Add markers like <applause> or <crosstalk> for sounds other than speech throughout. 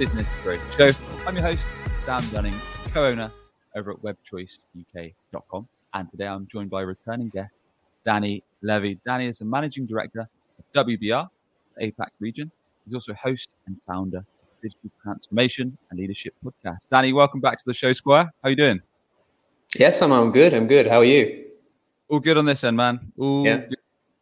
Business Growth Show. I'm your host, Sam Dunning, co owner over at webchoiceuk.com. And today I'm joined by returning guest, Danny Levy. Danny is the managing director of WBR, the APAC region. He's also host and founder of Digital Transformation and Leadership Podcast. Danny, welcome back to the show, Square. How are you doing? Yes, I'm, I'm good. I'm good. How are you? All good on this end, man. All yeah. good.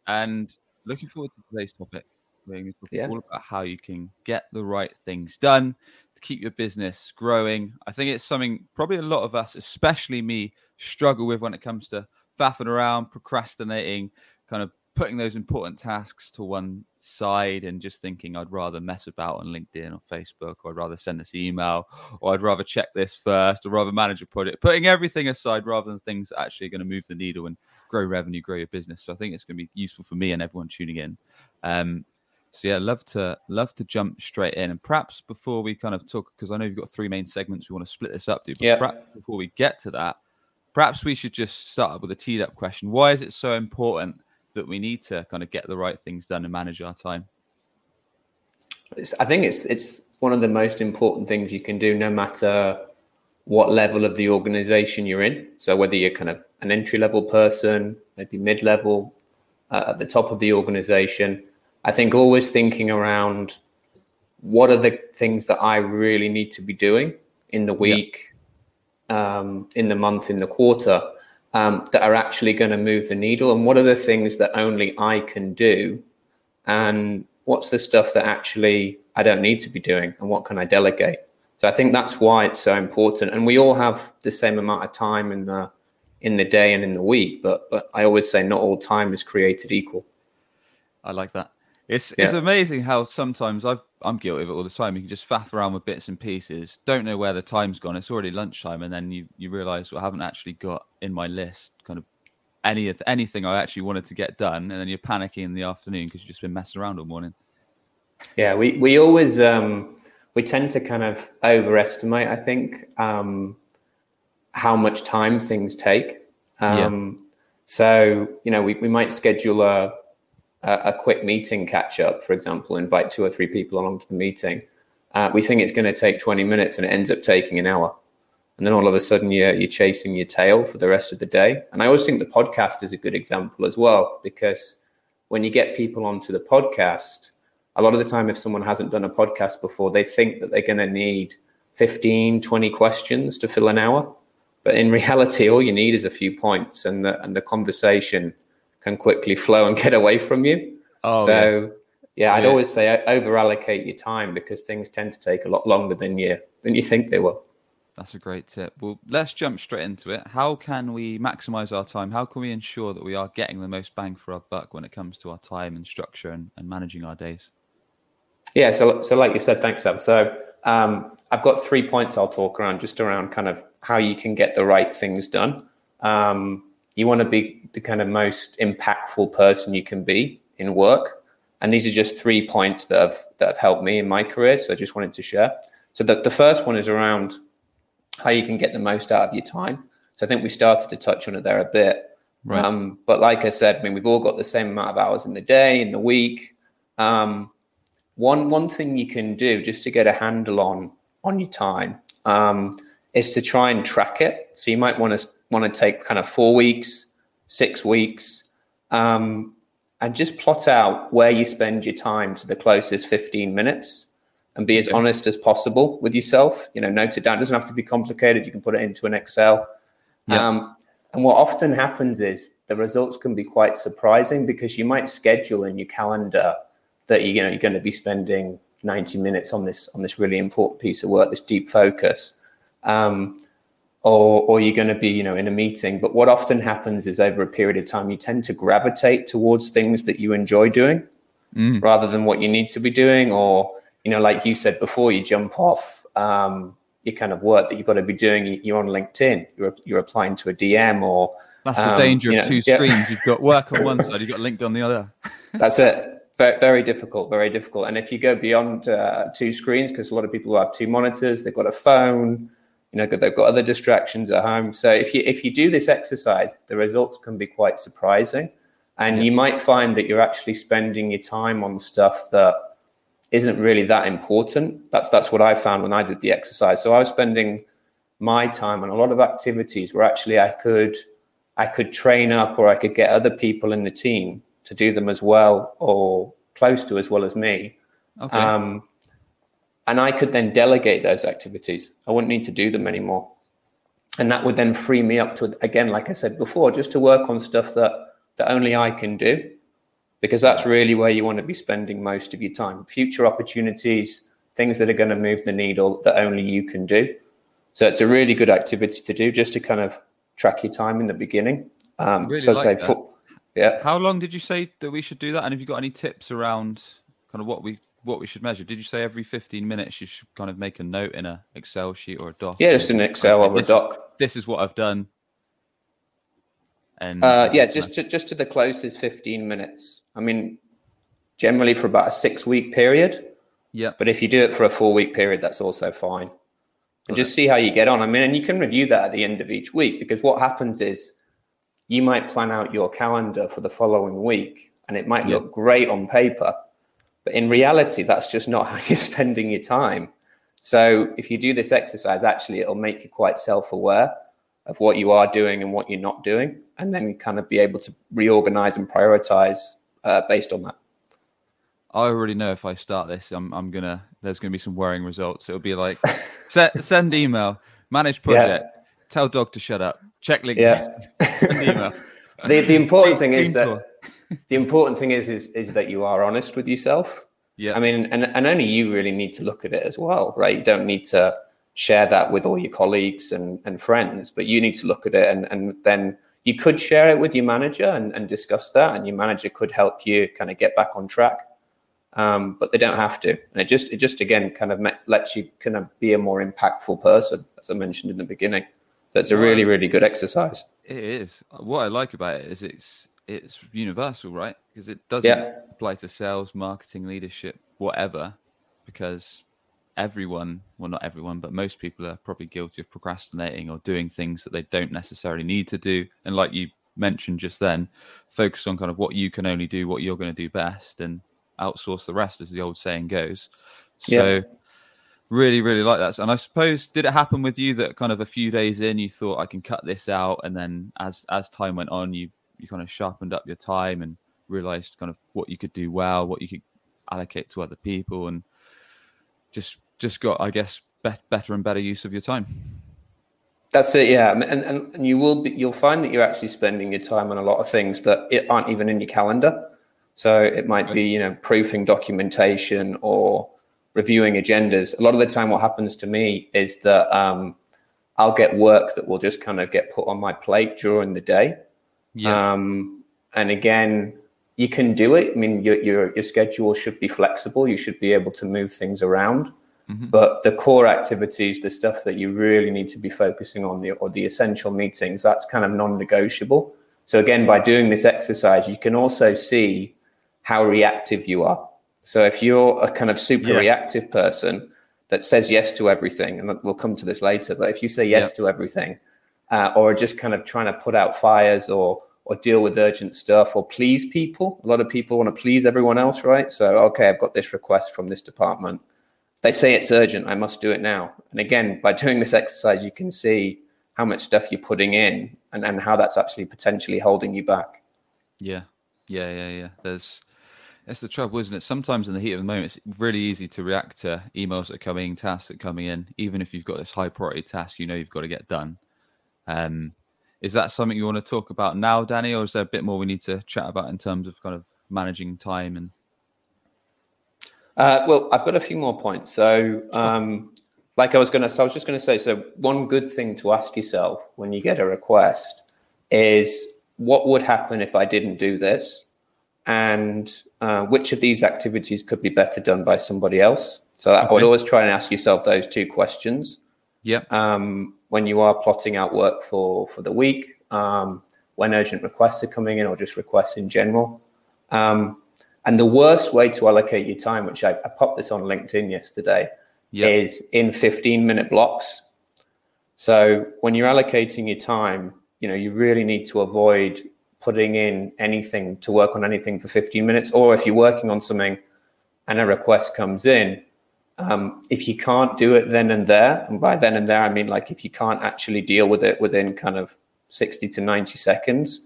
And looking forward to today's topic. We're going to talk yeah. all about how you can get the right things done to keep your business growing. I think it's something probably a lot of us, especially me, struggle with when it comes to faffing around, procrastinating, kind of putting those important tasks to one side and just thinking I'd rather mess about on LinkedIn or Facebook, or I'd rather send this email, or I'd rather check this first, or rather manage a project, putting everything aside rather than things that actually are going to move the needle and grow revenue, grow your business. So I think it's going to be useful for me and everyone tuning in. Um, so yeah, love to love to jump straight in, and perhaps before we kind of talk, because I know you've got three main segments, we want to split this up, dude. But yeah. before we get to that, perhaps we should just start with a teed up question. Why is it so important that we need to kind of get the right things done and manage our time? It's, I think it's it's one of the most important things you can do, no matter what level of the organization you're in. So whether you're kind of an entry level person, maybe mid level, uh, at the top of the organization I think always thinking around what are the things that I really need to be doing in the week, yeah. um, in the month, in the quarter um, that are actually going to move the needle, and what are the things that only I can do, and what's the stuff that actually I don't need to be doing, and what can I delegate. So I think that's why it's so important, and we all have the same amount of time in the in the day and in the week, but but I always say not all time is created equal. I like that. It's yeah. it's amazing how sometimes i am guilty of it all the time. You can just faff around with bits and pieces, don't know where the time's gone. It's already lunchtime, and then you you realise well, I haven't actually got in my list kind of any of anything I actually wanted to get done, and then you're panicking in the afternoon because you've just been messing around all morning. Yeah, we we always um, we tend to kind of overestimate. I think um, how much time things take. Um, yeah. So you know, we we might schedule a a, a quick meeting catch up, for example, invite two or three people along to the meeting. Uh, we think it's going to take 20 minutes and it ends up taking an hour. And then all of a sudden you're, you're chasing your tail for the rest of the day. And I always think the podcast is a good example as well, because when you get people onto the podcast, a lot of the time, if someone hasn't done a podcast before, they think that they're going to need 15, 20 questions to fill an hour. But in <laughs> reality, all you need is a few points and the, and the conversation can quickly flow and get away from you. Oh, so yeah, yeah I'd yeah. always say over allocate your time because things tend to take a lot longer than you than you think they will. That's a great tip. Well, let's jump straight into it. How can we maximize our time? How can we ensure that we are getting the most bang for our buck when it comes to our time and structure and, and managing our days? Yeah, so so like you said, thanks, Sam. So um, I've got three points I'll talk around, just around kind of how you can get the right things done. Um, you want to be the kind of most impactful person you can be in work. And these are just three points that have that have helped me in my career. So I just wanted to share. So the, the first one is around how you can get the most out of your time. So I think we started to touch on it there a bit. Right. Um, but like I said, I mean, we've all got the same amount of hours in the day, in the week. Um, one one thing you can do just to get a handle on on your time um, is to try and track it. So you might want to want to take kind of four weeks, six weeks, um, and just plot out where you spend your time to the closest 15 minutes and be as okay. honest as possible with yourself. You know, note it down. It doesn't have to be complicated. You can put it into an Excel. Yeah. Um, and what often happens is the results can be quite surprising because you might schedule in your calendar that you know you're going to be spending 90 minutes on this on this really important piece of work, this deep focus. Um, or or you're going to be you know in a meeting but what often happens is over a period of time you tend to gravitate towards things that you enjoy doing mm. rather than what you need to be doing or you know like you said before you jump off um, your kind of work that you've got to be doing. You're on LinkedIn. You're you're applying to a DM or that's the um, danger of know, two screens. You've got work on one <laughs> side, you've got LinkedIn on the other. That's it. <laughs> Very, very difficult, very difficult. And if you go beyond uh, two screens, because a lot of people have two monitors, they've got a phone, you know, they've got other distractions at home. So if you if you do this exercise, the results can be quite surprising, and you might find that you're actually spending your time on stuff that isn't really that important. That's that's what I found when I did the exercise. So I was spending my time on a lot of activities where actually I could I could train up or I could get other people in the team to do them as well or close to as well as me. Okay. Um, and I could then delegate those activities. I wouldn't need to do them anymore. And that would then free me up to, again, like I said before, just to work on stuff that, that only I can do, because that's really where you want to be spending most of your time. Future opportunities, things that are going to move the needle that only you can do. So it's a really good activity to do just to kind of track your time in the beginning. Um, really so like say, for, yeah. How long did you say that we should do that? And have you got any tips around kind of what we what we should measure? Did you say every 15 minutes you should kind of make a note in a Excel sheet or a doc? Yeah, just an Excel or a doc. Is, this is what I've done. And uh, yeah, just to, just to the closest 15 minutes. I mean, generally for about a six week period. Yeah. But if you do it for a four week period, that's also fine and just see how you get on. I mean, and you can review that at the end of each week because what happens is you might plan out your calendar for the following week and it might look great on paper, but in reality, that's just not <laughs> how you're spending your time. So if you do this exercise, actually, it'll make you quite self aware of what you are doing and what you're not doing, and then kind of be able to reorganize and prioritize uh, based on that. I already know if I start this, I'm, I'm gonna. There's gonna be some worrying results. It'll be like, <laughs> set, send email, manage project, yeah. tell dog to shut up, check LinkedIn, yeah. <laughs> send email. the the important thing is that the important thing is, is is that you are honest with yourself. Yeah. I mean, and and only you really need to look at it as well, right? You don't need to share that with all your colleagues and and friends, but you need to look at it and and then you could share it with your manager and, and discuss that, and your manager could help you kind of get back on track um, but they don't have to. And it just it just again kind of lets you kind of be a more impactful person, as I mentioned in the beginning. That's a really really good exercise. It is. What I like about it is it's it's universal, right? Because it doesn't yeah. apply to sales, marketing, leadership, whatever. Because everyone, well, not everyone, but most people are probably guilty of procrastinating or doing things that they don't necessarily need to do. And like you mentioned just then, focus on kind of what you can only do, what you're going to do best, and outsource the rest, as the old saying goes. So, yeah. really, really like that. And I suppose, did it happen with you that kind of a few days in, you thought I can cut this out, and then as as time went on, you you kind of sharpened up your time and realized kind of what you could do well, what you could allocate to other people, and just just got, I guess, better and better use of your time. That's it, yeah, and, and and you will be, you'll find that you're actually spending your time on a lot of things that aren't even in your calendar. So it might be, you know, proofing documentation or reviewing agendas. A lot of the time, what happens to me is that um, I'll get work that will just kind of get put on my plate during the day. Yeah. Um, and again, you can do it. I mean, your, your, your schedule should be flexible. You should be able to move things around. Mm-hmm. But the core activities, the stuff that you really need to be focusing on, the, or the essential meetings, that's kind of non-negotiable. So again, by doing this exercise, you can also see how reactive you are. So if you're a kind of super yeah. reactive person that says yes to everything, and we'll come to this later, but if you say yes yeah. to everything, uh, or just kind of trying to put out fires or or deal with urgent stuff or please people. A lot of people want to please everyone else, right? So, okay, I've got this request from this department. They say it's urgent. I must do it now. And again, by doing this exercise, you can see how much stuff you're putting in and, and how that's actually potentially holding you back. Yeah. Yeah. Yeah. Yeah. There's, that's the trouble, isn't it? Sometimes in the heat of the moment, it's really easy to react to emails that are coming, tasks that are coming in. Even if you've got this high priority task, you know you've got to get done. Um, is that something you want to talk about now, Danny, or is there a bit more we need to chat about in terms of kind of managing time and? Uh, well, I've got a few more points. So, um, like I was going to, so I was just going to say, so one good thing to ask yourself when you get a request is, what would happen if I didn't do this? and uh, which of these activities could be better done by somebody else. So okay. I would always try and ask yourself those two questions. Yeah. Um, when you are plotting out work for for the week, um, when urgent requests are coming in, or just requests in general. Um, and the worst way to allocate your time, which I, I popped this on LinkedIn yesterday, yep. is in 15 minute blocks. So when you're allocating your time, you know, you really need to avoid putting in anything to work on anything for 15 minutes, or if you're working on something and a request comes in, um, if you can't do it then and there, and by then and there, I mean like if you can't actually deal with it within kind of 60 to 90 seconds,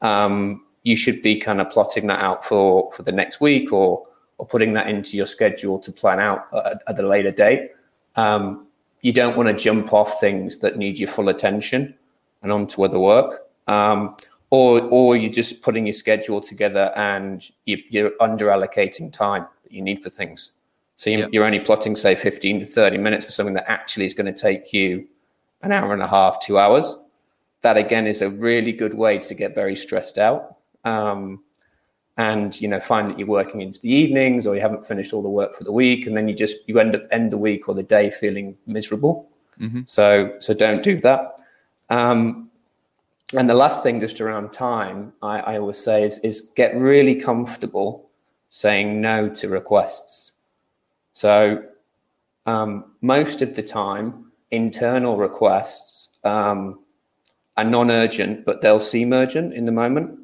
um, you should be kind of plotting that out for, for the next week or, or putting that into your schedule to plan out at, at a later date. Um, you don't want to jump off things that need your full attention and onto other work. Um, or, or you're just putting your schedule together and you, you're under allocating time that you need for things. So you, you're only plotting, say, 15 to 30 minutes for something that actually is going to take you an hour and a half, two hours. That again is a really good way to get very stressed out. Um, and you know find that you're working into the evenings or you haven't finished all the work for the week and then you just you end up end the week or the day feeling miserable mm-hmm. so so don't do that um, and the last thing just around time I, I always say is is get really comfortable saying no to requests so um, most of the time, internal requests um, are non-urgent, but they'll seem urgent in the moment.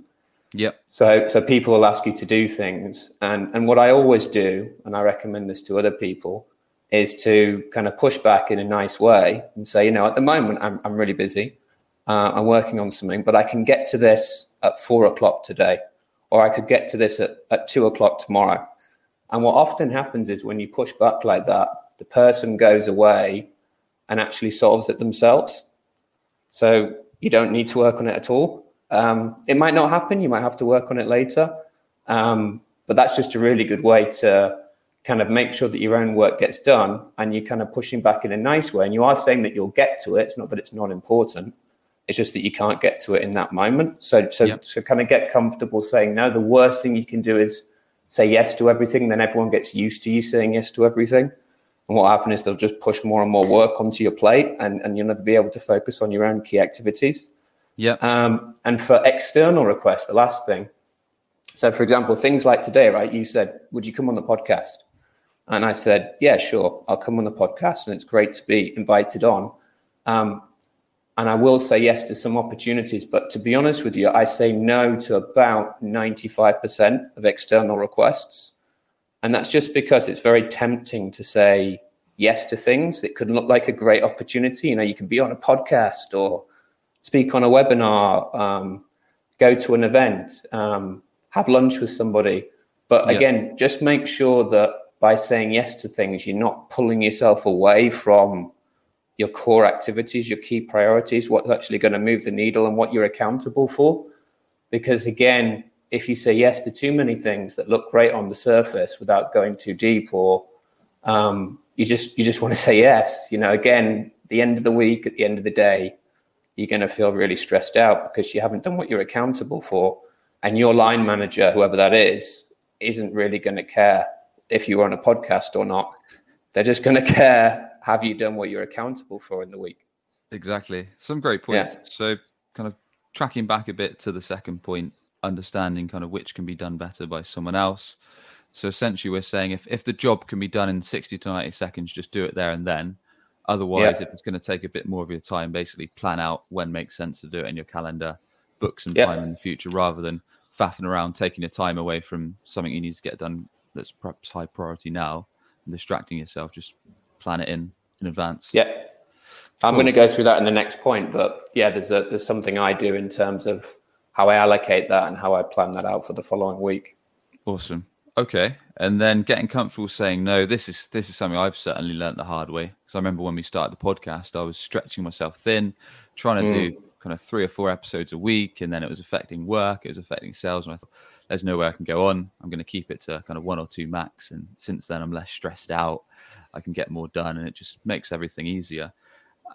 Yep. So so people will ask you to do things, and and what I always do, and I recommend this to other people, is to kind of push back in a nice way and say, you know, at the moment I'm I'm really busy, uh, I'm working on something, but I can get to this at four o'clock today, or I could get to this at, at two o'clock tomorrow. And what often happens is when you push back like that, the person goes away and actually solves it themselves. So you don't need to work on it at all. Um, it might not happen. You might have to work on it later. Um, but that's just a really good way to kind of make sure that your own work gets done and you're kind of pushing back in a nice way. And you are saying that you'll get to it, not that it's not important. It's just that you can't get to it in that moment. So, so, yep. so kind of get comfortable saying no. The worst thing you can do is say yes to everything, then everyone gets used to you saying yes to everything. And what happens is they'll just push more and more work onto your plate and, and you'll never be able to focus on your own key activities. Yeah. Um, and for external requests, the last thing. So, for example, things like today, right? You said, Would you come on the podcast? And I said, Yeah, sure, I'll come on the podcast. And it's great to be invited on. Um, and I will say yes to some opportunities. But to be honest with you, I say no to about 95% of external requests. And that's just because it's very tempting to say yes to things. It could look like a great opportunity. You know, you can be on a podcast or speak on a webinar, um, go to an event, um, have lunch with somebody. But again, yeah. just make sure that by saying yes to things, you're not pulling yourself away from your core activities, your key priorities, what's actually going to move the needle and what you're accountable for. Because again, if you say yes to too many things that look great on the surface without going too deep, or um, you just you just want to say yes, you know, again, the end of the week, at the end of the day, you're going to feel really stressed out because you haven't done what you're accountable for, and your line manager, whoever that is, isn't really going to care if you're on a podcast or not. They're just going <laughs> to care have you done what you're accountable for in the week? Exactly. Some great points. Yeah. So, kind of tracking back a bit to the second point, understanding kind of which can be done better by someone else. So, essentially, we're saying if, if the job can be done in 60 to 90 seconds, just do it there and then. Otherwise, yeah. if it's going to take a bit more of your time, basically plan out when makes sense to do it in your calendar, book some yeah. time in the future rather than faffing around, taking your time away from something you need to get done that's perhaps high priority now and distracting yourself. Just plan it in in advance. Yeah. I'm cool. going to go through that in the next point, but yeah, there's a there's something I do in terms of how I allocate that and how I plan that out for the following week. Awesome. Okay, and then getting comfortable saying no. This is this is something I've certainly learned the hard way. Because I remember when we started the podcast, I was stretching myself thin, trying to mm. do kind of three or four episodes a week, and then it was affecting work, it was affecting sales, and I thought, "There's no way I can go on. I'm going to keep it to kind of one or two max." And since then, I'm less stressed out. I can get more done, and it just makes everything easier.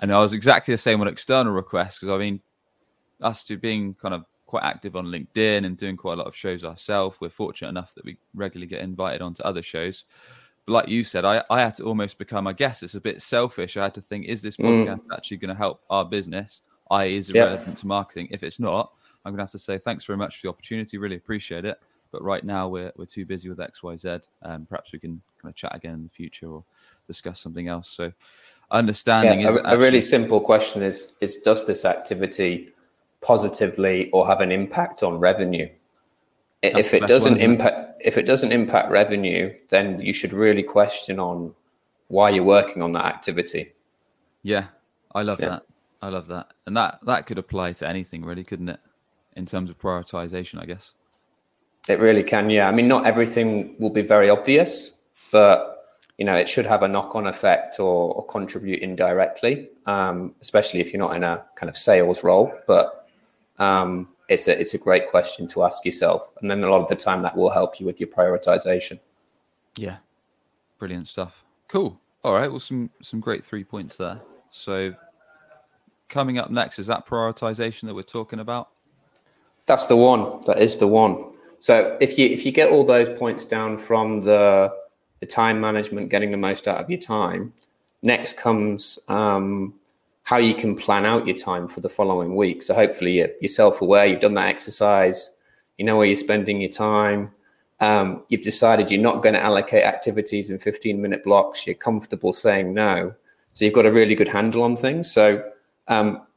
And I was exactly the same on external requests because I mean, us two being kind of quite active on LinkedIn and doing quite a lot of shows ourselves, we're fortunate enough that we regularly get invited onto other shows. But like you said, I, I had to almost become, I guess it's a bit selfish. I had to think, is this podcast mm. actually going to help our business? I is it relevant to marketing? If it's not, I'm going to have to say thanks very much for the opportunity. Really appreciate it. But right now we're, we're too busy with X, Y, Z. Um, perhaps we can kind of chat again in the future or discuss something else. So understanding yeah, a, actually... a really simple question is, is does this activity positively or have an impact on revenue? That's if it doesn't one, impact, it? if it doesn't impact revenue, then you should really question on why you're working on that activity. Yeah, I love yeah. that. I love that, and that that could apply to anything, really, couldn't it? In terms of prioritization, I guess. It really can. Yeah, I mean, not everything will be very obvious, but you know, it should have a knock-on effect or, or contribute indirectly, um, especially if you're not in a kind of sales role. But um, it's a it's a great question to ask yourself, and then a lot of the time that will help you with your prioritization. Yeah, brilliant stuff. Cool. All right. Well, some some great three points there. So, coming up next is that prioritization that we're talking about. That's the one. That is the one. So if you if you get all those points down from the the time management, getting the most out of your time, next comes um, how you can plan out your time for the following week. So hopefully you're, you're self-aware, you've done that exercise, you know where you're spending your time. Um, you've decided you're not going to allocate activities in 15 minute blocks. You're comfortable saying no. So you've got a really good handle on things. So um,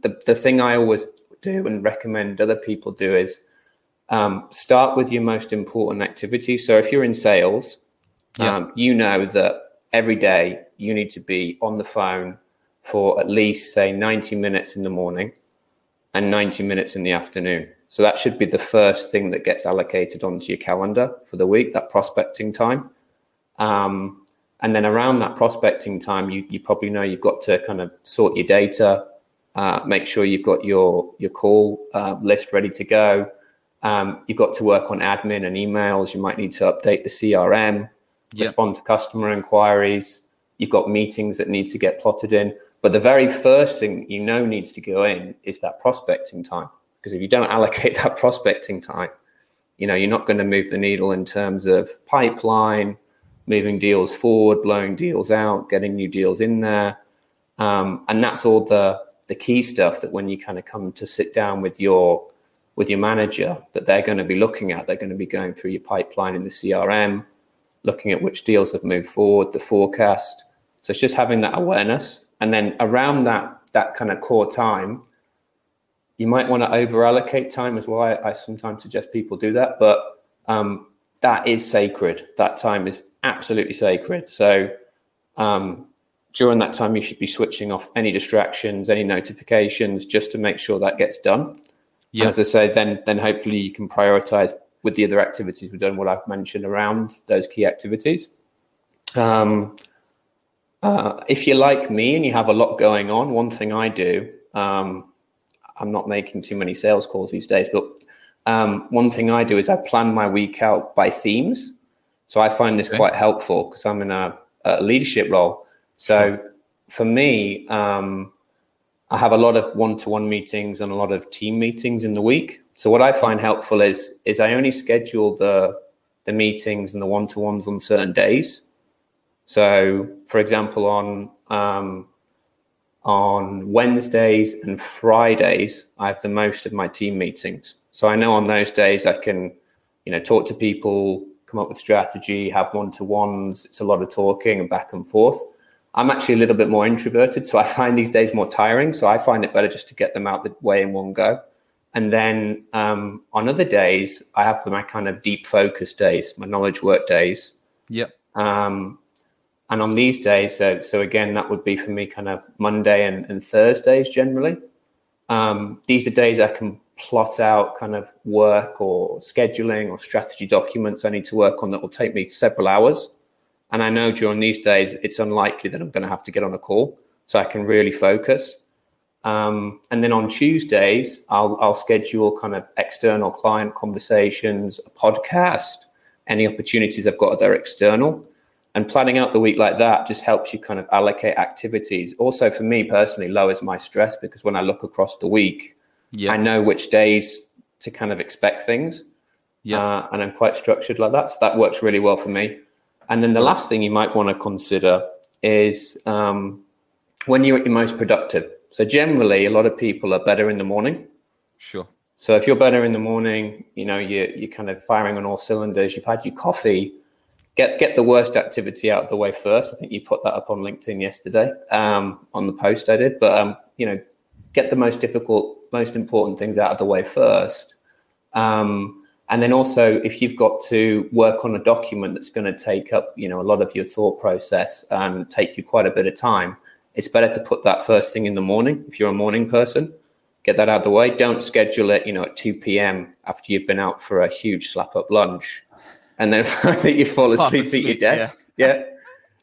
the, the thing I always do and recommend other people do is um, start with your most important activity. So if you're in sales, yeah. um, you know that every day you need to be on the phone for at least say 90 minutes in the morning and 90 minutes in the afternoon. So that should be the first thing that gets allocated onto your calendar for the week, that prospecting time. Um, and then around that prospecting time, you, you probably know you've got to kind of sort your data, uh, make sure you've got your, your call uh, list ready to go. Um, you've got to work on admin and emails. You might need to update the CRM, yep. respond to customer inquiries. You've got meetings that need to get plotted in. But the very first thing you know needs to go in is that prospecting time. Because if you don't allocate <laughs> that prospecting time, you know, you're not going to move the needle in terms of pipeline, moving deals forward, blowing deals out, getting new deals in there. Um, and that's all the the key stuff that when you kind of come to sit down with your with your manager that they're going to be looking at. They're going to be going through your pipeline in the CRM, looking at which deals have moved forward, the forecast. So it's just having that awareness and then around that that kind of core time, you might want to over allocate time as well. I, I, sometimes suggest people do that, but um, that is sacred. That time is absolutely sacred. So um, during that time, you should be switching off any distractions, any notifications, just to make sure that gets done. Yeah. as I say, then then hopefully you can prioritize with the other activities we've done. What I've mentioned around those key activities. Um, uh, if you're like me and you have a lot going on, one thing I do, um, I'm not making too many sales calls these days, but um, one thing I do is I plan my week out by themes. So I find this okay. quite helpful because I'm in a, a, leadership role. So sure. for me, um, I have a lot of one-to-one meetings and a lot of team meetings in the week. So what I find helpful is is I only schedule the the meetings and the one-to-ones on certain days. So, for example, on um, on Wednesdays and Fridays, I have the most of my team meetings. So I know on those days I can, you know, talk to people, come up with strategy, have one to ones. It's a lot of talking and back and forth. I'm actually a little bit more introverted, so I find these days more tiring. So I find it better just to get them out the way in one go. And then um, on other days, I have my kind of deep focus days, my knowledge work days. Yep. Um, and on these days, so so again, that would be for me kind of Monday and, and Thursdays generally. Um, these are days I can plot out kind of work or scheduling or strategy documents I need to work on that will take me several hours. And I know during these days it's unlikely that I'm going to have to get on a call, so I can really focus. Um, and then on Tuesdays, I'll I'll schedule kind of external client conversations, a podcast, any opportunities I've got that are external. And planning out the week like that just helps you kind of allocate activities. Also for me personally lowers my stress because when i look across the week yeah. i know which days to kind of expect things. Yeah. Uh, and i'm quite structured like that so that works really well for me And then the last thing you might want to consider is um, when you're at your most productive. So generally, a lot of people are better in the morning. Sure. So if you're better in the morning, you know you're you're kind of firing on all cylinders. You've had your coffee. Get get the worst activity out of the way first. I think you put that up on LinkedIn yesterday um, on the post I did. But um, you know, get the most difficult, most important things out of the way first. Um, and then also, if you've got to work on a document that's going to take up, you know, a lot of your thought process and take you quite a bit of time, it's better to put that first thing in the morning. If you're a morning person, get that out of the way. Don't schedule it, you know, at 2 p.m. after you've been out for a huge slap up lunch, and then <laughs> find that you fall asleep, at your desk. Yeah. yeah.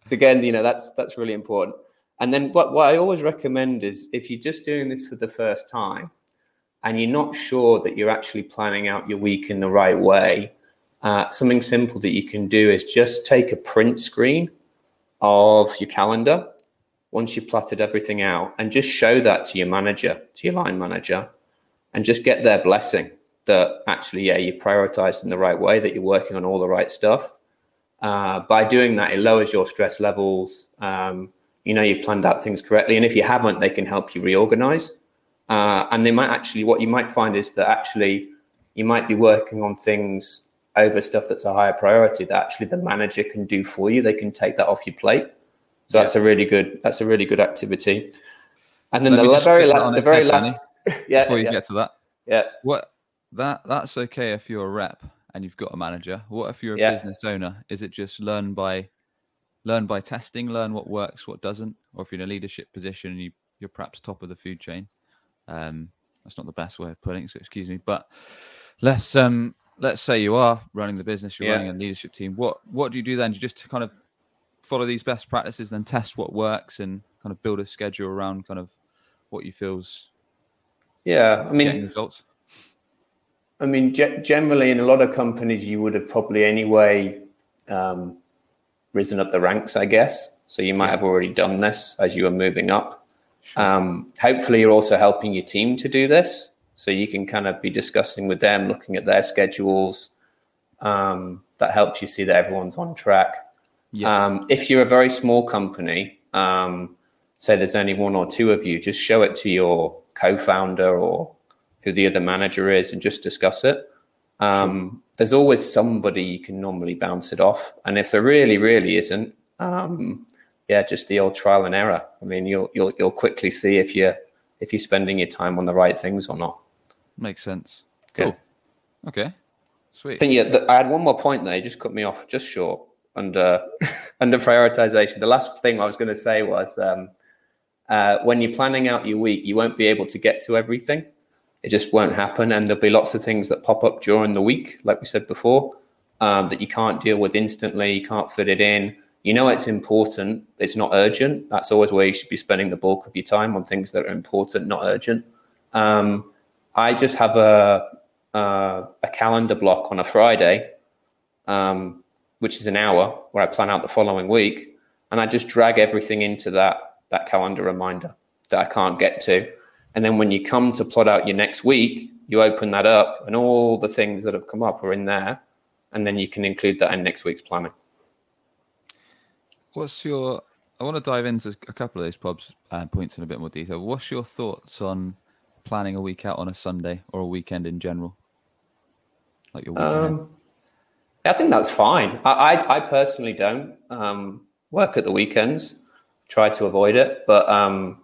So again, you know, that's that's really important. And then what, what I always recommend is if you're just doing this for the first time and you're not sure that you're actually planning out your week in the right way, uh, something simple that you can do is just take a print screen of your calendar once you've plotted everything out and just show that to your manager, to your line manager, and just get their blessing that actually, yeah, you prioritized in the right way, that you're working on all the right stuff. Uh, by doing that, it lowers your stress levels. Um, you know you planned out things correctly and if you haven't they can help you reorganize uh, and they might actually what you might find is that actually you might be working on things over stuff that's a higher priority that actually the manager can do for you they can take that off your plate so yeah. that's a really good that's a really good activity and then Let the very last the very last yeah before you yeah. get to that yeah what that that's okay if you're a rep and you've got a manager what if you're a yeah. business owner is it just learn by learn by testing, learn what works, what doesn't, or if you're in a leadership position and you, you're perhaps top of the food chain. Um, that's not the best way of putting it, so excuse me. But let's um, let's say you are running the business, you're yeah. running a leadership team. What what do you do then? Do you just kind of follow these best practices, then test what works, and kind of build a schedule around kind of what you feels. Yeah, I mean results. I mean, generally, in a lot of companies, you would have probably anyway um, risen up the ranks, I guess. So you might have already done this as you were moving up. Sure. Um, hopefully, you're also helping your team to do this. So you can kind of be discussing with them, looking at their schedules. Um, that helps you see that everyone's on track. Yeah. Um, if you're a very small company, um, say there's only one or two of you, just show it to your co-founder or who the other manager is, and just discuss it. Um, sure. There's always somebody you can normally bounce it off, and if there really, really isn't, um, yeah, just the old trial and error. I mean, you'll you'll you'll quickly see if you're if you're spending your time on the right things or not. Makes sense. Cool. Yeah. Okay. Sweet. I think yeah, the, I had one more point there. You just cut me off just short under <laughs> under prioritization. The last thing I was going to say was um, uh, when you're planning out your week, you won't be able to get to everything it just won't happen. And there'll be lots of things that pop up during the week, like we said before, um, that you can't deal with instantly. You can't fit it in. You know it's important. It's not urgent. That's always where you should be spending the bulk of your time on things that are important, not urgent. Um, I just have a a calendar block on a Friday, um, which is an hour where I plan out the following week, and I just drag everything into that that calendar reminder that I can't get to and then when you come to plot out your next week, you open that up and all the things that have come up are in there. And then you can include that in next week's planning. What's your, I want to dive into a couple of those pubs uh, points in a bit more detail. What's your thoughts on planning a week out on a Sunday or a weekend in general? Like your weekend? Um, I think that's fine. I, I, I personally don't um, work at the weekends, try to avoid it. But um,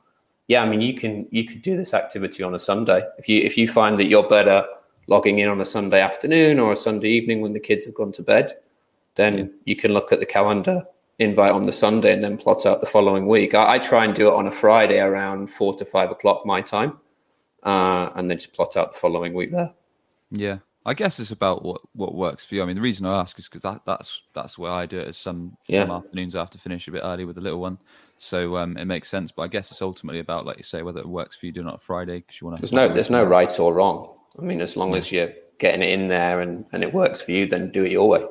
yeah, I mean, you can you could do this activity on a Sunday if you if you find that you're better logging in on a Sunday afternoon or a Sunday evening when the kids have gone to bed, then yeah. you can look at the calendar, invite on the Sunday, and then plot out the following week. I, I try and do it on a Friday around four to five o'clock my time, uh, and then just plot out the following week there. Yeah, I guess it's about what what works for you. I mean, the reason I ask is because that, that's that's where I do it. Is some yeah. some afternoons I have to finish a bit early with the little one, so um, it makes sense. But I guess it's ultimately about, like you say, whether it works for you doing it on Friday because you want to. There's no there's no right or wrong. I mean, as long yeah. as you're getting it in there and and it works for you, then do it your way.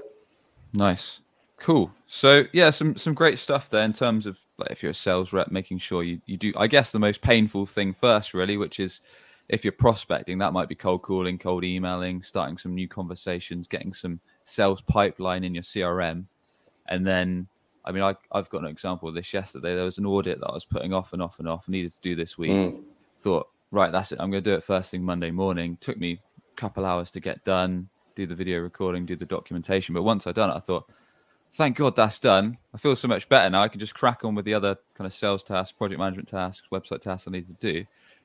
Nice, cool. So yeah, some some great stuff there in terms of like if you're a sales rep, making sure you you do. I guess the most painful thing first, really, which is if you're prospecting, that might be cold calling, cold emailing, starting some new conversations, getting some sales pipeline in your CRM. And then, I mean, I, I've got an example of this yesterday. There was an audit that I was putting off and off and off, needed to do this week. Mm. Thought, right, that's it. I'm going to do it first thing Monday morning. Took me a couple hours to get done, do the video recording, do the documentation. But once I'd done it, I thought, thank God that's done. I feel so much better now. I can just crack on with the other kind of sales tasks, project management tasks, website tasks I need to do.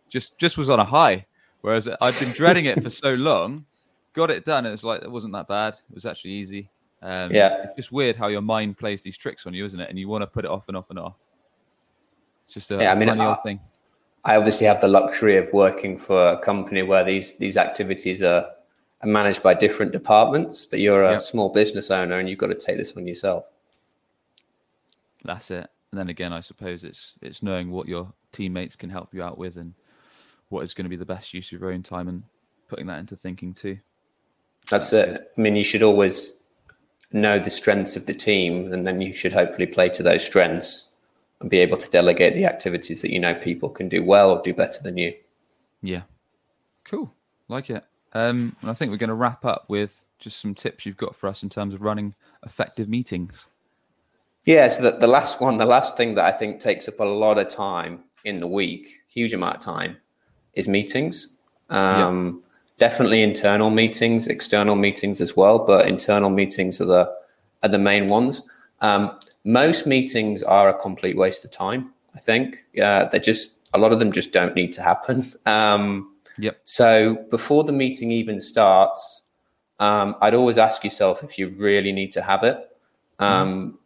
Just just was on a high. Whereas I'd been dreading it for so <laughs> long, got it done. It was like it wasn't that bad. It was actually easy. Um, yeah, it's just weird how your mind plays these tricks on you, isn't it? And you want to put it off and off and off. It's just a, yeah, I mean, funny I, old thing. I obviously have the luxury of working for a company where these these activities are, managed by different departments, but you're a yep. small business owner and you've got to take this on yourself. That's it. And then again, I suppose it's it's knowing what your teammates can help you out with and what is going to be the best use of your own time and putting that into thinking too. That's it. I mean, you should always know the strengths of the team, and then you should hopefully play to those strengths and be able to delegate the activities that you know people can do well or do better than you. Yeah, cool. Like it. Um, and I think we're going to wrap up with just some tips you've got for us in terms of running effective meetings. Yeah, so the, the last one, the last thing that I think takes up a lot of time in the week, huge amount of time, is meetings. Um, yeah. Definitely internal meetings, external meetings as well, but internal meetings are the are the main ones. Um, most meetings are a complete waste of time. I think uh, they're just a lot of them just don't need to happen. <laughs> Um, yep. So before the meeting even starts, um, I'd always ask yourself if you really need to have it. Um, mm.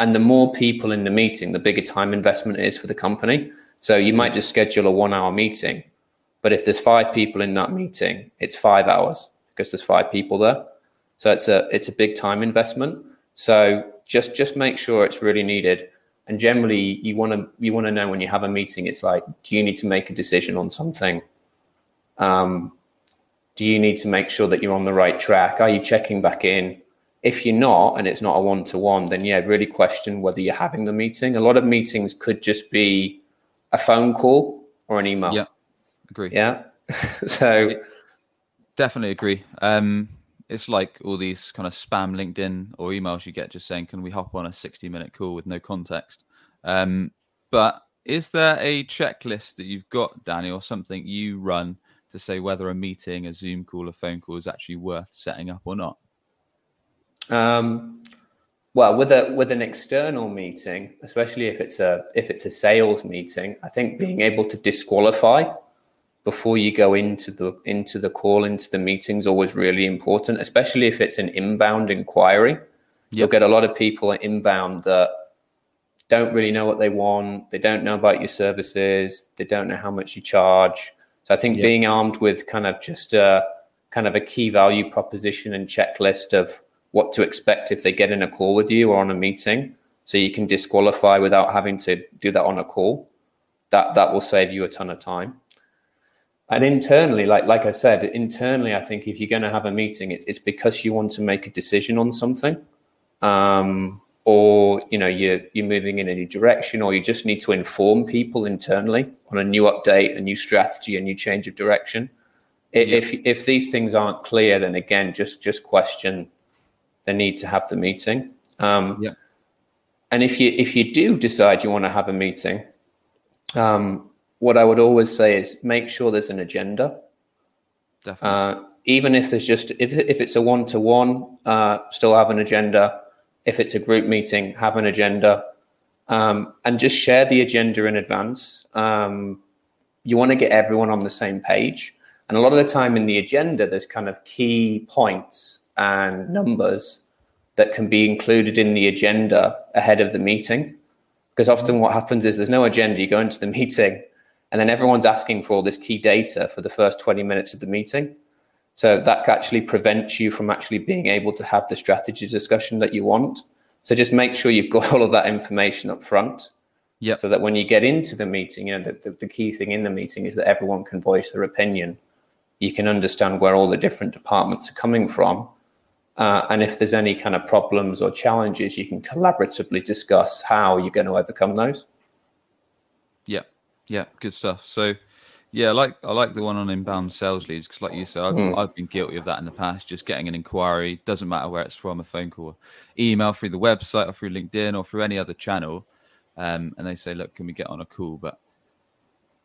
And the more people in the meeting, the bigger time investment it is for the company. So you might just schedule a one hour meeting, but if there's five people in that meeting, it's five hours because there's five people there. So it's a it's a big time investment. So just just make sure it's really needed. And generally, you want to you want to know when you have a meeting. It's like, do you need to make a decision on something? Um, do you need to make sure that you're on the right track? Are you checking back in? If you're not, and it's not a one to one, then yeah, really question whether you're having the meeting. A lot of meetings could just be a phone call or an email. Yeah agree. Yeah. <laughs> so definitely agree. Um, it's like all these kind of spam LinkedIn or emails you get just saying, "Can we hop on a sixty-minute call with no context?" Um, but is there a checklist that you've got, Danny, or something you run to say whether a meeting, a Zoom call, a phone call is actually worth setting up or not? Um, well, with a with an external meeting, especially if it's a if it's a sales meeting, I think being able to disqualify before you go into the into the call into the meeting is always really important especially if it's an inbound inquiry yep. you'll get a lot of people inbound that don't really know what they want they don't know about your services they don't know how much you charge so i think yep. being armed with kind of just a kind of a key value proposition and checklist of what to expect if they get in a call with you or on a meeting so you can disqualify without having to do that on a call that that will save you a ton of time and internally like like i said internally i think if you're going to have a meeting it's, it's because you want to make a decision on something um, or you know you're you're moving in a new direction or you just need to inform people internally on a new update a new strategy a new change of direction yeah. if if these things aren't clear then again just just question the need to have the meeting um, yeah. and if you if you do decide you want to have a meeting um, what I would always say is make sure there's an agenda. Definitely. Uh, even if there's just if if it's a one to one, still have an agenda. If it's a group meeting, have an agenda, um, and just share the agenda in advance. Um, you want to get everyone on the same page, and a lot of the time in the agenda, there's kind of key points and numbers that can be included in the agenda ahead of the meeting. Because often what happens is there's no agenda. You go into the <laughs> meeting and then everyone's asking for all this key data for the first 20 minutes of the meeting. So that actually prevents you from actually being able to have the strategy discussion that you want. So just make sure you've got <laughs> all of that information up front. Yeah. So that when you get into the meeting, you know, the, the, the key thing in the meeting is that everyone can voice their opinion. You can understand where all the different departments are coming from. Uh, and if there's any kind of problems or challenges, you can collaboratively discuss how you're going to overcome those. Yeah, yeah, good stuff. So, Yeah, I like I like the one on inbound sales leads because, like you said, I've, mm. I've, been guilty of that in the past. Just getting an inquiry doesn't matter where it's from, a phone call, email through the website, or through LinkedIn, or through any other channel, um, and they say, "Look, can we get on a call?" But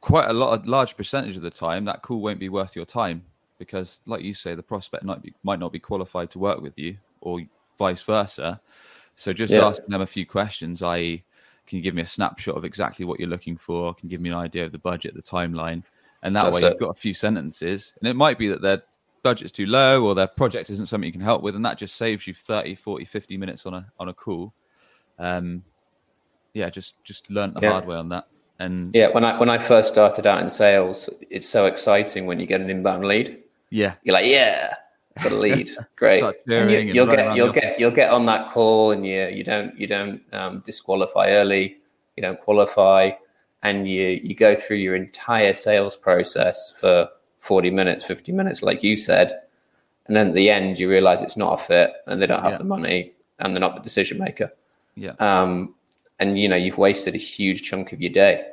quite a lot, a large percentage of the time, that call won't be worth your time because, like you say, the prospect might be might not be qualified to work with you, or vice versa. So just yeah. asking them a few questions, i.e., can you give me a snapshot of exactly what you're looking for? Can you give me an idea of the budget, the timeline? And that That's way, it. you've got a few sentences. And it might be that their budget's too low or their project isn't something you can help with. And that just saves you 30, 40, 50 minutes on a, on a call. Um, yeah, just, just learn the yeah. hard way on that. And yeah, when I, when I first started out in sales, it's so exciting when you get an inbound lead. Yeah. You're like, yeah, got a lead. <laughs> Great. you, will get you'll get you'll get on that call and you you don't you don't um, disqualify early, you don't qualify, and you you go through your entire sales process for 40 minutes, 50 minutes, like you said. And then at the end you realize it's not a fit and they don't have yeah. the money and they're not the decision maker. Yeah. Um, and you know, you've wasted a huge chunk of your day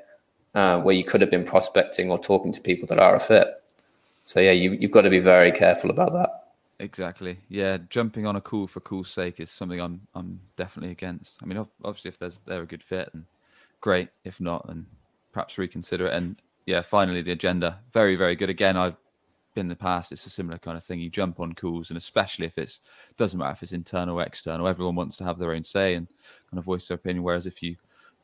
uh, where you could have been prospecting or talking to people that are a fit. So yeah, you, you've got to be very careful about that. Exactly. Yeah, jumping on a call for cool's sake is something I'm I'm definitely against. I mean, obviously, if there's they're a good fit, and great. If not, then perhaps reconsider it. And yeah, finally, the agenda very very good. Again, I've been in the past. It's a similar kind of thing. You jump on calls, and especially if it's doesn't matter if it's internal or external, everyone wants to have their own say and kind of voice their opinion. Whereas if you,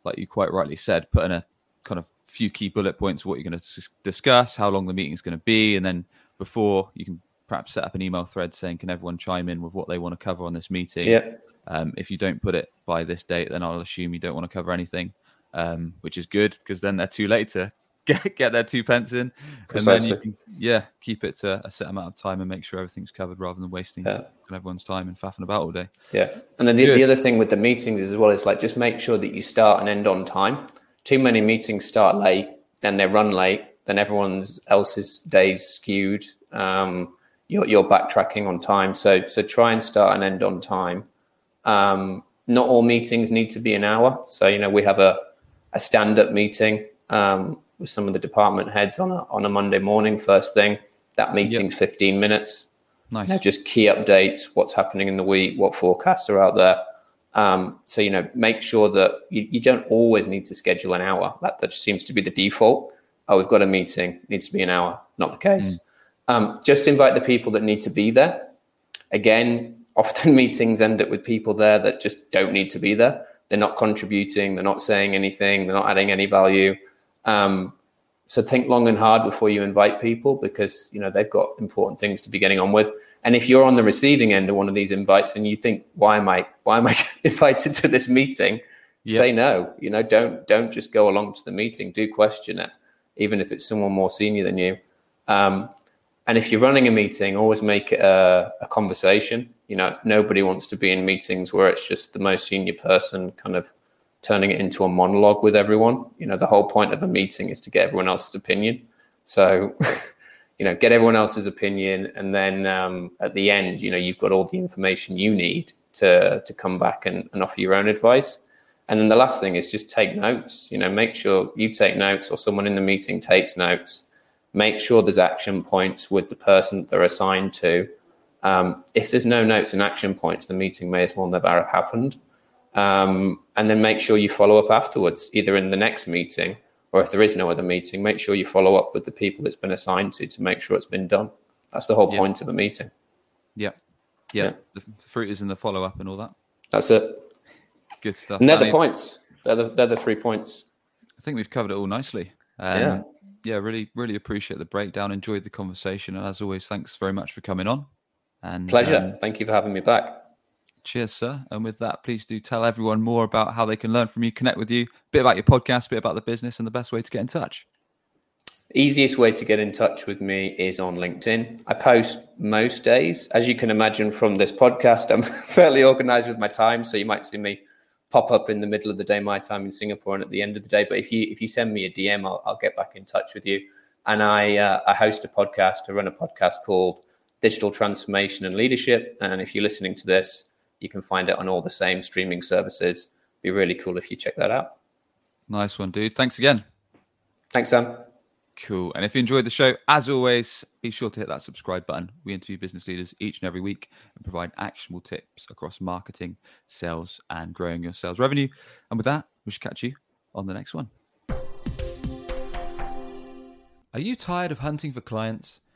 like you quite rightly said, put in a kind of few key bullet points of what you're going to discuss, how long the meeting is going to be, and then before you can perhaps set up an email thread saying, "Can everyone chime in with what they want to cover on this meeting?" Yeah. Um, if you don't put it by this date, then I'll assume you don't want to cover anything, um, which is good because then they're too late to <laughs> get get their two pence in, Precisely. and then you can yeah keep it to a set amount of time and make sure everything's covered rather than wasting yeah. everyone's time and faffing about all day. Yeah, and then the, the other thing with the meetings as well is like just make sure that you start and end on time. Too many meetings start late, then they run late, then everyone's else's days skewed. Um, you're, you're backtracking on time. So so try and start and end on time. Um, not all meetings need to be an hour. So you know we have a a stand up meeting um, with some of the department heads on a on a Monday morning first thing. That meeting's yep. 15 minutes. Nice. Just key updates, what's happening in the week, what forecasts are out there. Um, so you know, make sure that you, you, don't always need to schedule an hour. That that seems to be the default. Oh, we've got a meeting; it needs to be an hour. Not the case. Mm. Um, just invite the people that need to be there. Again, often <laughs> meetings end up with people there that just don't need to be there. They're not contributing. They're not saying anything. They're not adding any value. Um, so think long and hard before you invite people because you know they've got important things to be getting on with. And if you're on the receiving end of one of these invites and you think, "Why am I? Why am I <laughs> invited to this meeting?" Yep. Say no. You know, don't don't just go along to the meeting. Do question it, even if it's someone more senior than you. Um, and if you're running a meeting, always make it a, a, conversation. You know, nobody wants to be in meetings where it's just the most senior person kind of turning it into a monologue with everyone. You know, the whole point of a meeting is to get everyone else's opinion. So, <laughs> you know, get everyone else's opinion, and then um, at the end, you know, you've got all the information you need to to come back and, and offer your own advice. And then the last thing is just take notes. You know, make sure you take notes or someone in the meeting takes notes make sure there's action points with the person that they're assigned to. Um, if there's no notes and action points, the meeting may as well never have happened. Um, and then make sure you follow up afterwards, either in the next meeting or if there is no other meeting, make sure you follow up with the people it's been assigned to to make sure it's been done. That's the whole point of a meeting. Yeah. yeah. Yeah. The fruit is in the follow up and all that. That's it. Good stuff. And they're the points. They're the, they're the three points. I think we've covered it all nicely. Um, yeah yeah, really, really appreciate the breakdown. Enjoyed the conversation, and as always, thanks very much for coming on. And pleasure. Um, Thank you for having me back. Cheers, sir. And with that, please do tell everyone more about how they can learn from you, connect with you, a bit about your podcast, a bit about the business, and the best way to get in touch. Easiest way to get in touch with me is on LinkedIn. I post most days. As you can imagine from this podcast, I'm <laughs> fairly organized with my time. So you might see me pop up in the middle of the day my time in Singapore and at the end of the day. But if you if you send me a DM, I'll, I'll get back in touch with you. And I uh, I host a podcast. I run a podcast called Digital Transformation and Leadership. And if you're listening to this, you can find it on all the same streaming services. Be really cool if you check that out. Nice one, dude. Thanks again. Thanks, Sam. Cool. And if you enjoyed the show, as always, be sure to hit that subscribe button. We interview business leaders each and every week and provide actionable tips across marketing, sales, and growing your sales revenue. And with that, we should catch you on the next one. Are you tired of hunting for clients?